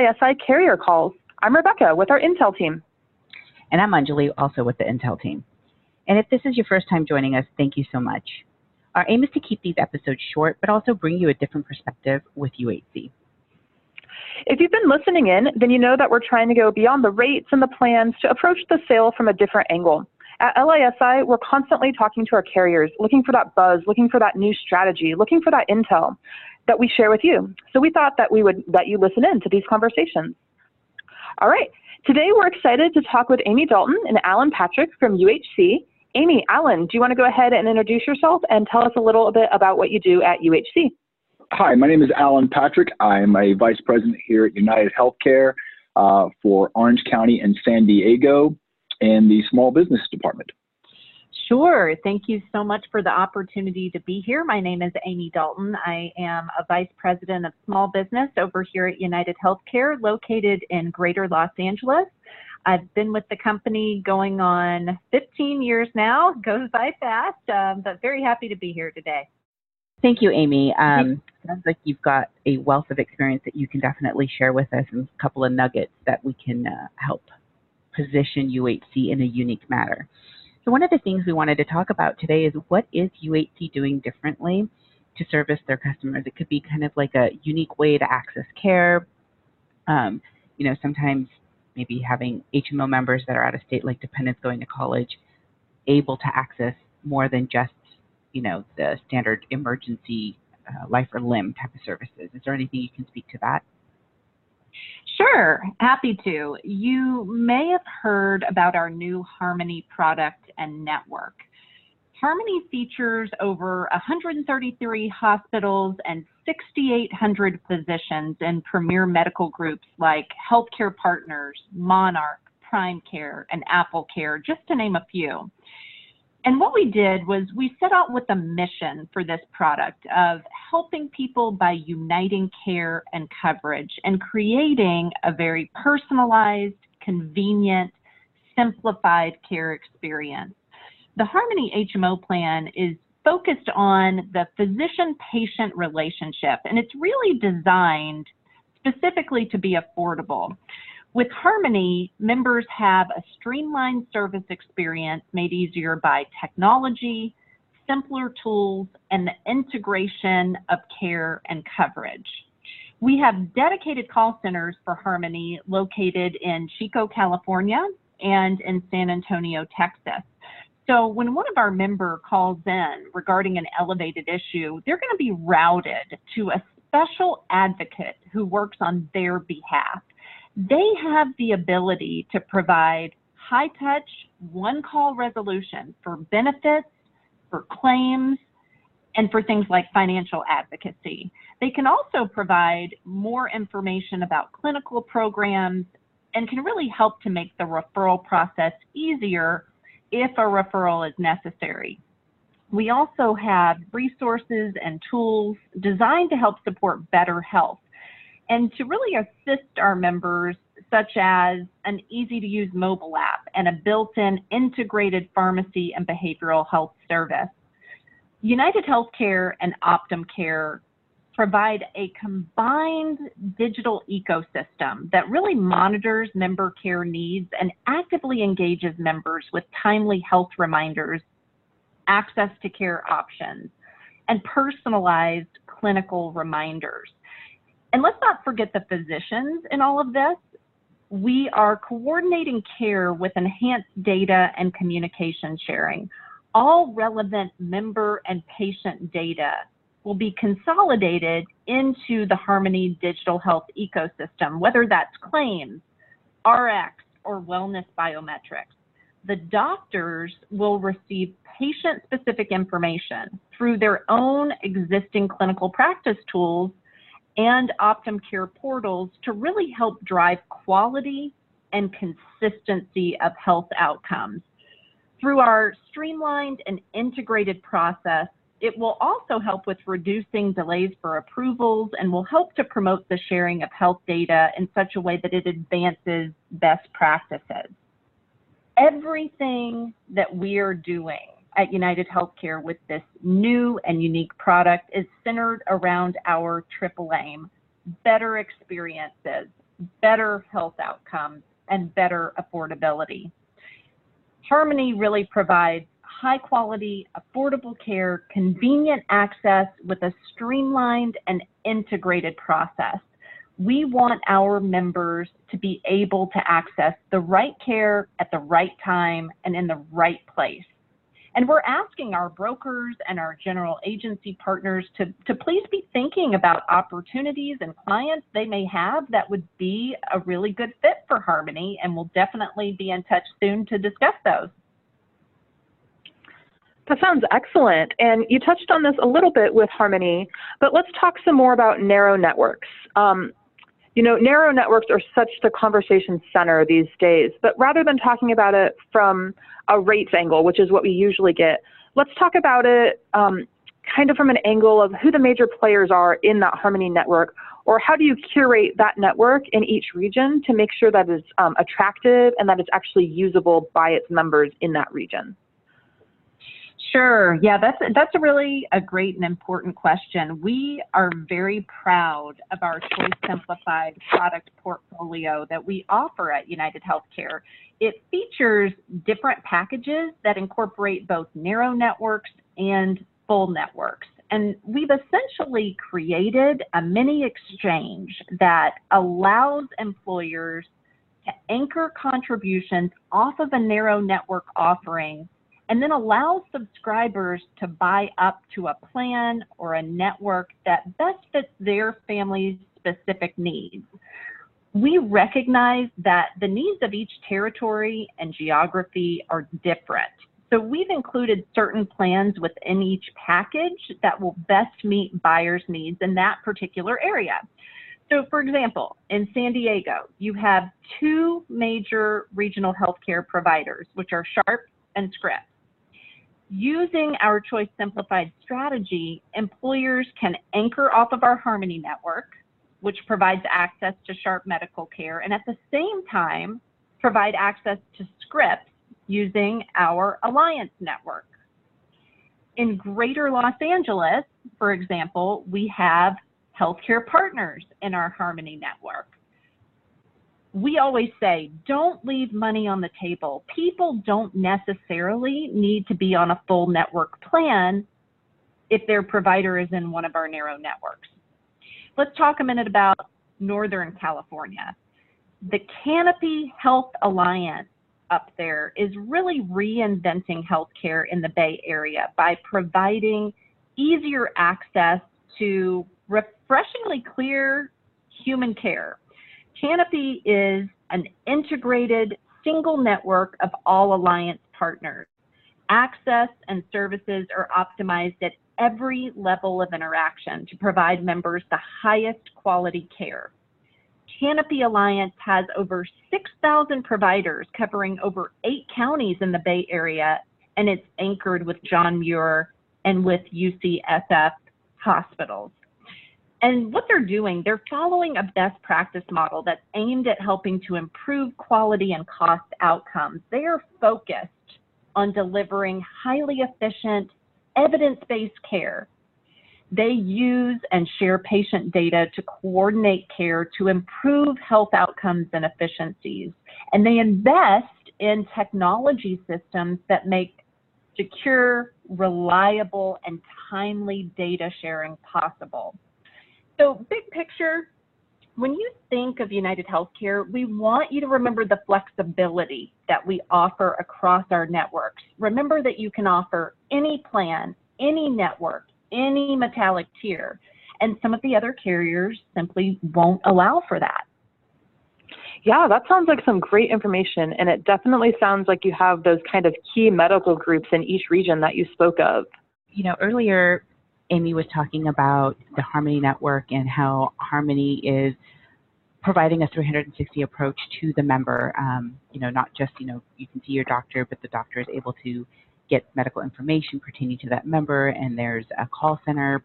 LISI Carrier Calls. I'm Rebecca with our Intel team. And I'm Anjali, also with the Intel team. And if this is your first time joining us, thank you so much. Our aim is to keep these episodes short, but also bring you a different perspective with UHC. If you've been listening in, then you know that we're trying to go beyond the rates and the plans to approach the sale from a different angle. At LISI, we're constantly talking to our carriers, looking for that buzz, looking for that new strategy, looking for that intel that we share with you. So we thought that we would let you listen in to these conversations. All right, today we're excited to talk with Amy Dalton and Alan Patrick from UHC. Amy, Alan, do you want to go ahead and introduce yourself and tell us a little bit about what you do at UHC? Hi, my name is Alan Patrick. I'm a vice president here at United Healthcare uh, for Orange County and San Diego in the small business department. Sure. Thank you so much for the opportunity to be here. My name is Amy Dalton. I am a vice president of small business over here at United Healthcare, located in Greater Los Angeles. I've been with the company going on 15 years now. Goes by fast, um, but very happy to be here today. Thank you, Amy. Um, sounds like you've got a wealth of experience that you can definitely share with us and a couple of nuggets that we can uh, help position UHC in a unique manner. So one of the things we wanted to talk about today is what is UHC doing differently to service their customers? It could be kind of like a unique way to access care. Um, you know, sometimes maybe having HMO members that are out of state, like dependents going to college, able to access more than just you know, the standard emergency uh, life or limb type of services. Is there anything you can speak to that? Sure, happy to. You may have heard about our new Harmony product and network. Harmony features over 133 hospitals and 6,800 physicians in premier medical groups like Healthcare Partners, Monarch, Prime Care, and Apple Care, just to name a few. And what we did was we set out with a mission for this product of helping people by uniting care and coverage and creating a very personalized, convenient, simplified care experience. The Harmony HMO plan is focused on the physician patient relationship, and it's really designed specifically to be affordable. With Harmony, members have a streamlined service experience made easier by technology, simpler tools, and the integration of care and coverage. We have dedicated call centers for Harmony located in Chico, California, and in San Antonio, Texas. So when one of our member calls in regarding an elevated issue, they're going to be routed to a special advocate who works on their behalf they have the ability to provide high touch, one call resolution for benefits, for claims, and for things like financial advocacy. They can also provide more information about clinical programs and can really help to make the referral process easier if a referral is necessary. We also have resources and tools designed to help support better health and to really assist our members, such as an easy to use mobile app and a built in integrated pharmacy and behavioral health service. United Healthcare and Optum Care provide a combined digital ecosystem that really monitors member care needs and actively engages members with timely health reminders, access to care options, and personalized clinical reminders. And let's not forget the physicians in all of this. We are coordinating care with enhanced data and communication sharing. All relevant member and patient data will be consolidated into the Harmony digital health ecosystem, whether that's claims, RX, or wellness biometrics. The doctors will receive patient specific information through their own existing clinical practice tools and Optum Care portals to really help drive quality and consistency of health outcomes. Through our streamlined and integrated process, it will also help with reducing delays for approvals and will help to promote the sharing of health data in such a way that it advances best practices. Everything that we are doing at United Healthcare with this new and unique product is centered around our triple aim better experiences, better health outcomes, and better affordability. Harmony really provides high quality, affordable care, convenient access with a streamlined and integrated process. We want our members to be able to access the right care at the right time and in the right place. And we're asking our brokers and our general agency partners to, to please be thinking about opportunities and clients they may have that would be a really good fit for Harmony, and we'll definitely be in touch soon to discuss those. That sounds excellent. And you touched on this a little bit with Harmony, but let's talk some more about narrow networks. Um, you know, narrow networks are such the conversation center these days, but rather than talking about it from a rates angle, which is what we usually get, let's talk about it um, kind of from an angle of who the major players are in that Harmony network, or how do you curate that network in each region to make sure that it's um, attractive and that it's actually usable by its members in that region? Sure. Yeah, that's that's a really a great and important question. We are very proud of our Choice Simplified product portfolio that we offer at United Healthcare. It features different packages that incorporate both narrow networks and full networks. And we've essentially created a mini exchange that allows employers to anchor contributions off of a narrow network offering and then allow subscribers to buy up to a plan or a network that best fits their family's specific needs. We recognize that the needs of each territory and geography are different. So we've included certain plans within each package that will best meet buyers' needs in that particular area. So for example, in San Diego, you have two major regional healthcare providers, which are Sharp and Scripps. Using our Choice Simplified strategy, employers can anchor off of our Harmony network, which provides access to Sharp medical care, and at the same time, provide access to Scripps using our Alliance network. In greater Los Angeles, for example, we have healthcare partners in our Harmony network we always say, don't leave money on the table. People don't necessarily need to be on a full network plan if their provider is in one of our narrow networks. Let's talk a minute about Northern California. The Canopy Health Alliance up there is really reinventing healthcare in the Bay Area by providing easier access to refreshingly clear human care Canopy is an integrated single network of all Alliance partners. Access and services are optimized at every level of interaction to provide members the highest quality care. Canopy Alliance has over 6,000 providers covering over eight counties in the Bay Area, and it's anchored with John Muir and with UCSF hospitals. And what they're doing, they're following a best practice model that's aimed at helping to improve quality and cost outcomes. They are focused on delivering highly efficient, evidence-based care. They use and share patient data to coordinate care to improve health outcomes and efficiencies. And they invest in technology systems that make secure, reliable, and timely data sharing possible. So big picture, when you think of United Healthcare, we want you to remember the flexibility that we offer across our networks. Remember that you can offer any plan, any network, any metallic tier, and some of the other carriers simply won't allow for that. Yeah, that sounds like some great information, and it definitely sounds like you have those kind of key medical groups in each region that you spoke of. You know, earlier Amy was talking about the Harmony Network and how Harmony is providing a 360 approach to the member. Um, you know, not just, you know, you can see your doctor, but the doctor is able to get medical information pertaining to that member, and there's a call center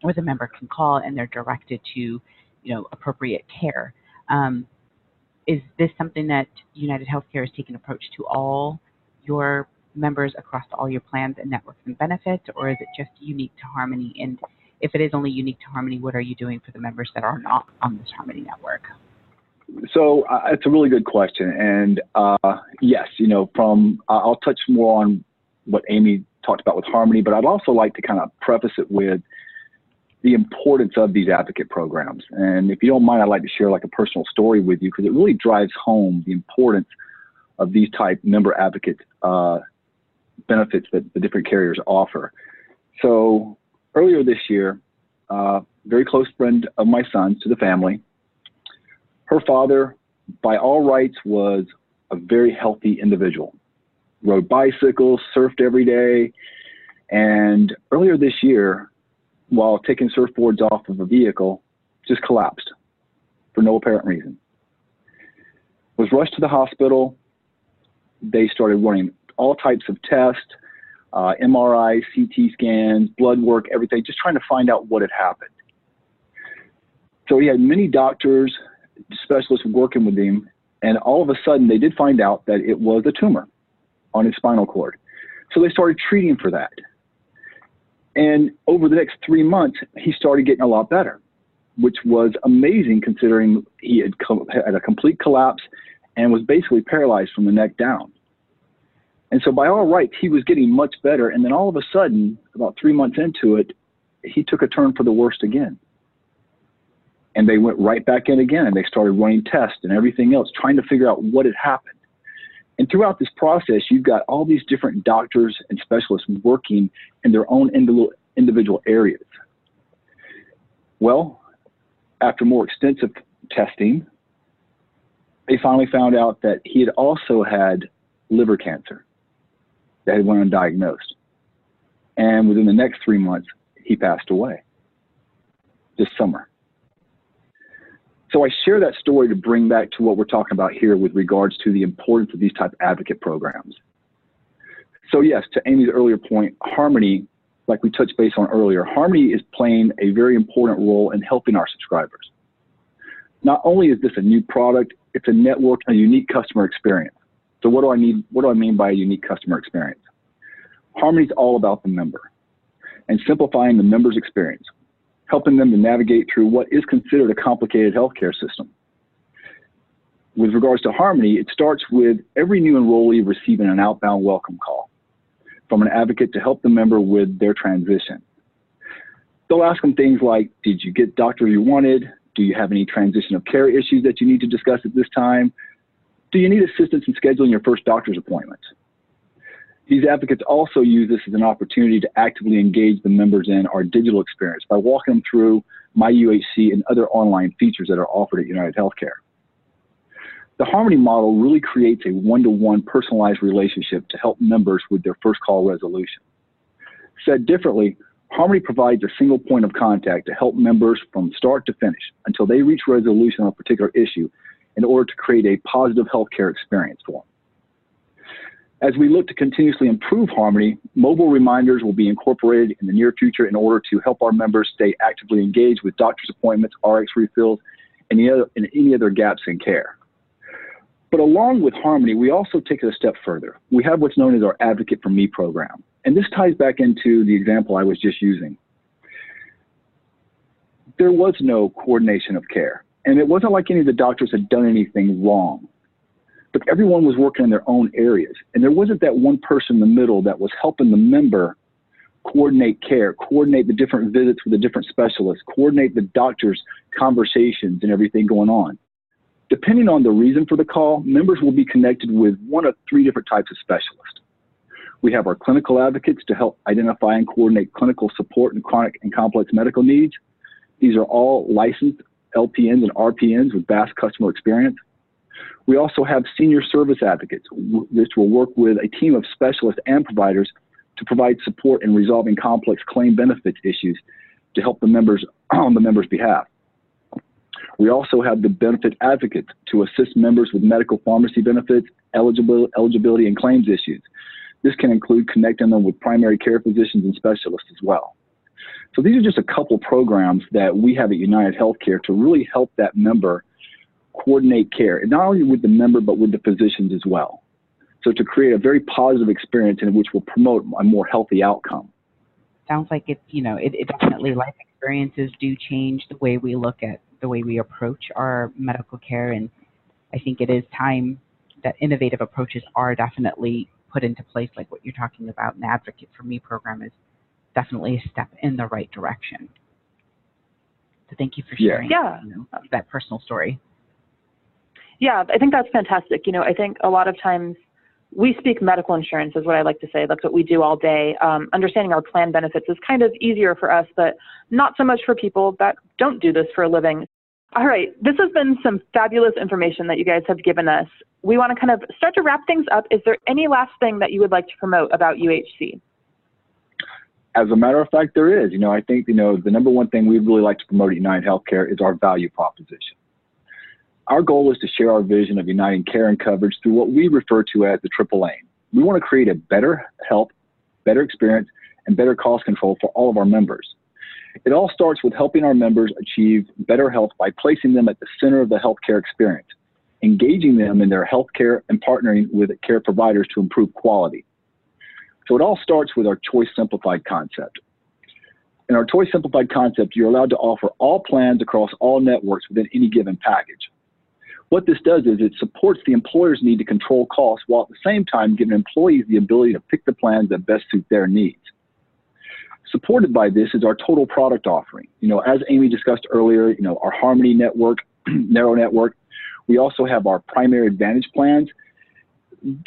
where the member can call and they're directed to, you know, appropriate care. Um, is this something that United Healthcare has taken approach to all your members across all your plans and networks and benefits, or is it just unique to Harmony? And if it is only unique to Harmony, what are you doing for the members that are not on this Harmony network? So uh, it's a really good question, and uh, yes, you know, from uh, I'll touch more on what Amy talked about with Harmony, but I'd also like to kind of preface it with the importance of these advocate programs. And if you don't mind, I'd like to share like a personal story with you because it really drives home the importance of these type member advocate uh, benefits that the different carriers offer. So earlier this year, uh, very close friend of my son's to the family, her father, by all rights, was a very healthy individual. Rode bicycles, surfed every day, and earlier this year, while taking surfboards off of a vehicle, just collapsed for no apparent reason. Was rushed to the hospital. They started running all types of tests, uh, MRI, CT scans, blood work, everything, just trying to find out what had happened. So he had many doctors, specialists working with him, and all of a sudden they did find out that it was a tumor on his spinal cord. So they started treating for that. And over the next three months, he started getting a lot better, which was amazing considering he had, had a complete collapse and was basically paralyzed from the neck down. And so, by all rights, he was getting much better. And then all of a sudden, about three months into it, he took a turn for the worst again. And they went right back in again and they started running tests and everything else, trying to figure out what had happened. And throughout this process, you've got all these different doctors and specialists working in their own individual areas. Well, after more extensive testing, they finally found out that he had also had liver cancer that went undiagnosed. And within the next three months, he passed away this summer. So I share that story to bring back to what we're talking about here with regards to the importance of these type of advocate programs. So yes, to Amy's earlier point, Harmony, like we touched base on earlier, Harmony is playing a very important role in helping our subscribers. Not only is this a new product, it's a network, a unique customer experience. So what do I need? What do I mean by a unique customer experience? Harmony is all about the member and simplifying the member's experience helping them to navigate through what is considered a complicated healthcare system. With regards to Harmony, it starts with every new enrollee receiving an outbound welcome call from an advocate to help the member with their transition. They'll ask them things like, did you get doctor you wanted? Do you have any transition of care issues that you need to discuss at this time? Do you need assistance in scheduling your first doctor's appointment? These advocates also use this as an opportunity to actively engage the members in our digital experience by walking them through My UHC and other online features that are offered at United Healthcare. The Harmony model really creates a one-to-one personalized relationship to help members with their first call resolution. Said differently, Harmony provides a single point of contact to help members from start to finish until they reach resolution on a particular issue in order to create a positive healthcare experience for them. As we look to continuously improve Harmony, mobile reminders will be incorporated in the near future in order to help our members stay actively engaged with doctor's appointments, RX refills, and any other, and any other gaps in care. But along with Harmony, we also take it a step further. We have what's known as our Advocate for Me program. And this ties back into the example I was just using. There was no coordination of care. And it wasn't like any of the doctors had done anything wrong but everyone was working in their own areas. And there wasn't that one person in the middle that was helping the member coordinate care, coordinate the different visits with the different specialists, coordinate the doctor's conversations and everything going on. Depending on the reason for the call, members will be connected with one of three different types of specialists. We have our clinical advocates to help identify and coordinate clinical support and chronic and complex medical needs. These are all licensed LPNs and RPNs with vast customer experience. We also have senior service advocates, which will work with a team of specialists and providers to provide support in resolving complex claim benefits issues to help the members on the members' behalf. We also have the benefit advocates to assist members with medical pharmacy benefits, eligibility, eligibility and claims issues. This can include connecting them with primary care physicians and specialists as well. So these are just a couple programs that we have at United Healthcare to really help that member coordinate care, not only with the member, but with the physicians as well. So to create a very positive experience in which will promote a more healthy outcome. sounds like it's, you know, it, it definitely life experiences do change the way we look at the way we approach our medical care. And I think it is time that innovative approaches are definitely put into place, like what you're talking about. An Advocate for Me program is definitely a step in the right direction. So thank you for sharing Yeah. you know, that personal story. Yeah, I think that's fantastic. You know, I think a lot of times we speak medical insurance is what I like to say. That's what we do all day. Um, understanding our plan benefits is kind of easier for us, but not so much for people that don't do this for a living. All right, this has been some fabulous information that you guys have given us. We want to kind of start to wrap things up. Is there any last thing that you would like to promote about UHC? As a matter of fact, there is. You know, I think, you know, the number one thing we'd really like to promote at United Healthcare is our value proposition. Our goal is to share our vision of uniting care and coverage through what we refer to as the triple aim. We want to create a better health, better experience, and better cost control for all of our members. It all starts with helping our members achieve better health by placing them at the center of the healthcare experience, engaging them in their healthcare and partnering with care providers to improve quality. So it all starts with our Choice Simplified concept. In our Choice Simplified concept, you're allowed to offer all plans across all networks within any given package. What this does is it supports the employer's need to control costs while at the same time giving employees the ability to pick the plans that best suit their needs. Supported by this is our total product offering. You know, as Amy discussed earlier, you know, our Harmony network, narrow network. We also have our primary advantage plans.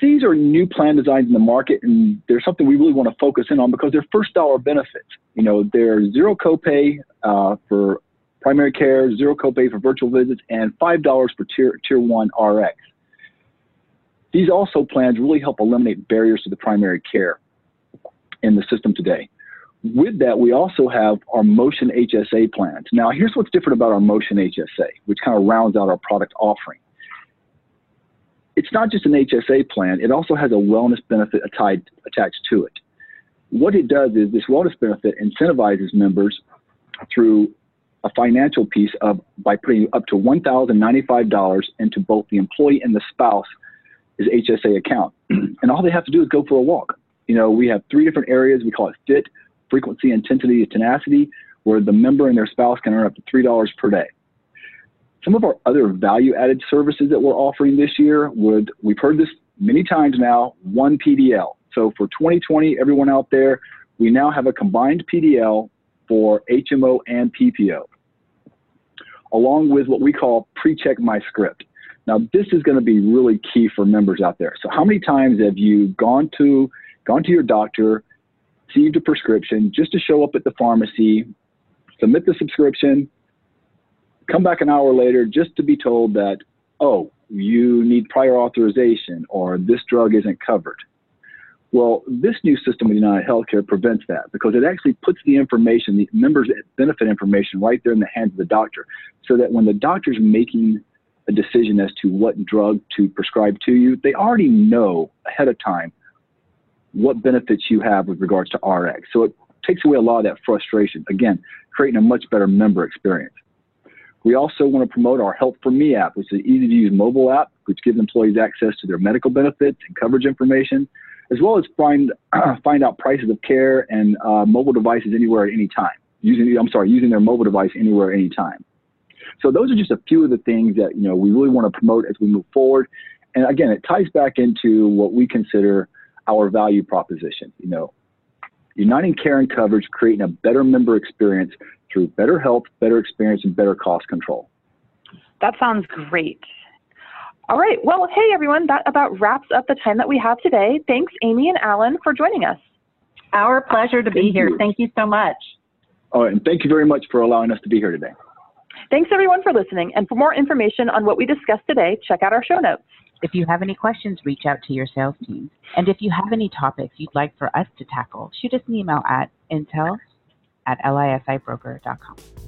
These are new plan designs in the market, and they're something we really want to focus in on because they're first dollar benefits. You know, they're zero copay uh, for primary care, zero copay for virtual visits, and $5 for tier, tier 1 RX. These also plans really help eliminate barriers to the primary care in the system today. With that, we also have our Motion HSA plans. Now, here's what's different about our Motion HSA, which kind of rounds out our product offering. It's not just an HSA plan, it also has a wellness benefit tied, attached to it. What it does is this wellness benefit incentivizes members through a financial piece of by putting up to $1,095 into both the employee and the spouse's HSA account. and all they have to do is go for a walk. You know, we have three different areas. We call it FIT, frequency, intensity, tenacity, where the member and their spouse can earn up to $3 per day. Some of our other value added services that we're offering this year would, we've heard this many times now, one PDL. So for 2020, everyone out there, we now have a combined PDL for HMO and PPO, along with what we call pre-check my script. Now, this is going to be really key for members out there. So, how many times have you gone to gone to your doctor, received a prescription just to show up at the pharmacy, submit the subscription, come back an hour later just to be told that, oh, you need prior authorization or this drug isn't covered? Well, this new system with United Healthcare prevents that because it actually puts the information, the members' benefit information, right there in the hands of the doctor, so that when the doctor's making a decision as to what drug to prescribe to you, they already know ahead of time what benefits you have with regards to RX. So it takes away a lot of that frustration. Again, creating a much better member experience. We also want to promote our Health for Me app, which is an easy to use mobile app, which gives employees access to their medical benefits and coverage information, as well as find find out prices of care and uh, mobile devices anywhere at any time. Using I'm sorry, using their mobile device anywhere at any time. So those are just a few of the things that you know we really want to promote as we move forward. And again, it ties back into what we consider our value proposition. You know, uniting care and coverage, creating a better member experience through better health, better experience, and better cost control. That sounds great. All right. Well, hey, everyone, that about wraps up the time that we have today. Thanks, Amy and Alan, for joining us. Our pleasure to be Thank here. you. Thank you so much. All right, and thank you very much for allowing us to be here today. Thanks, everyone, for listening. And for more information on what we discussed today, check out our show notes. If you have any questions, reach out to your sales team. And if you have any topics you'd like for us to tackle, shoot us an email at intel at lisibroker.com.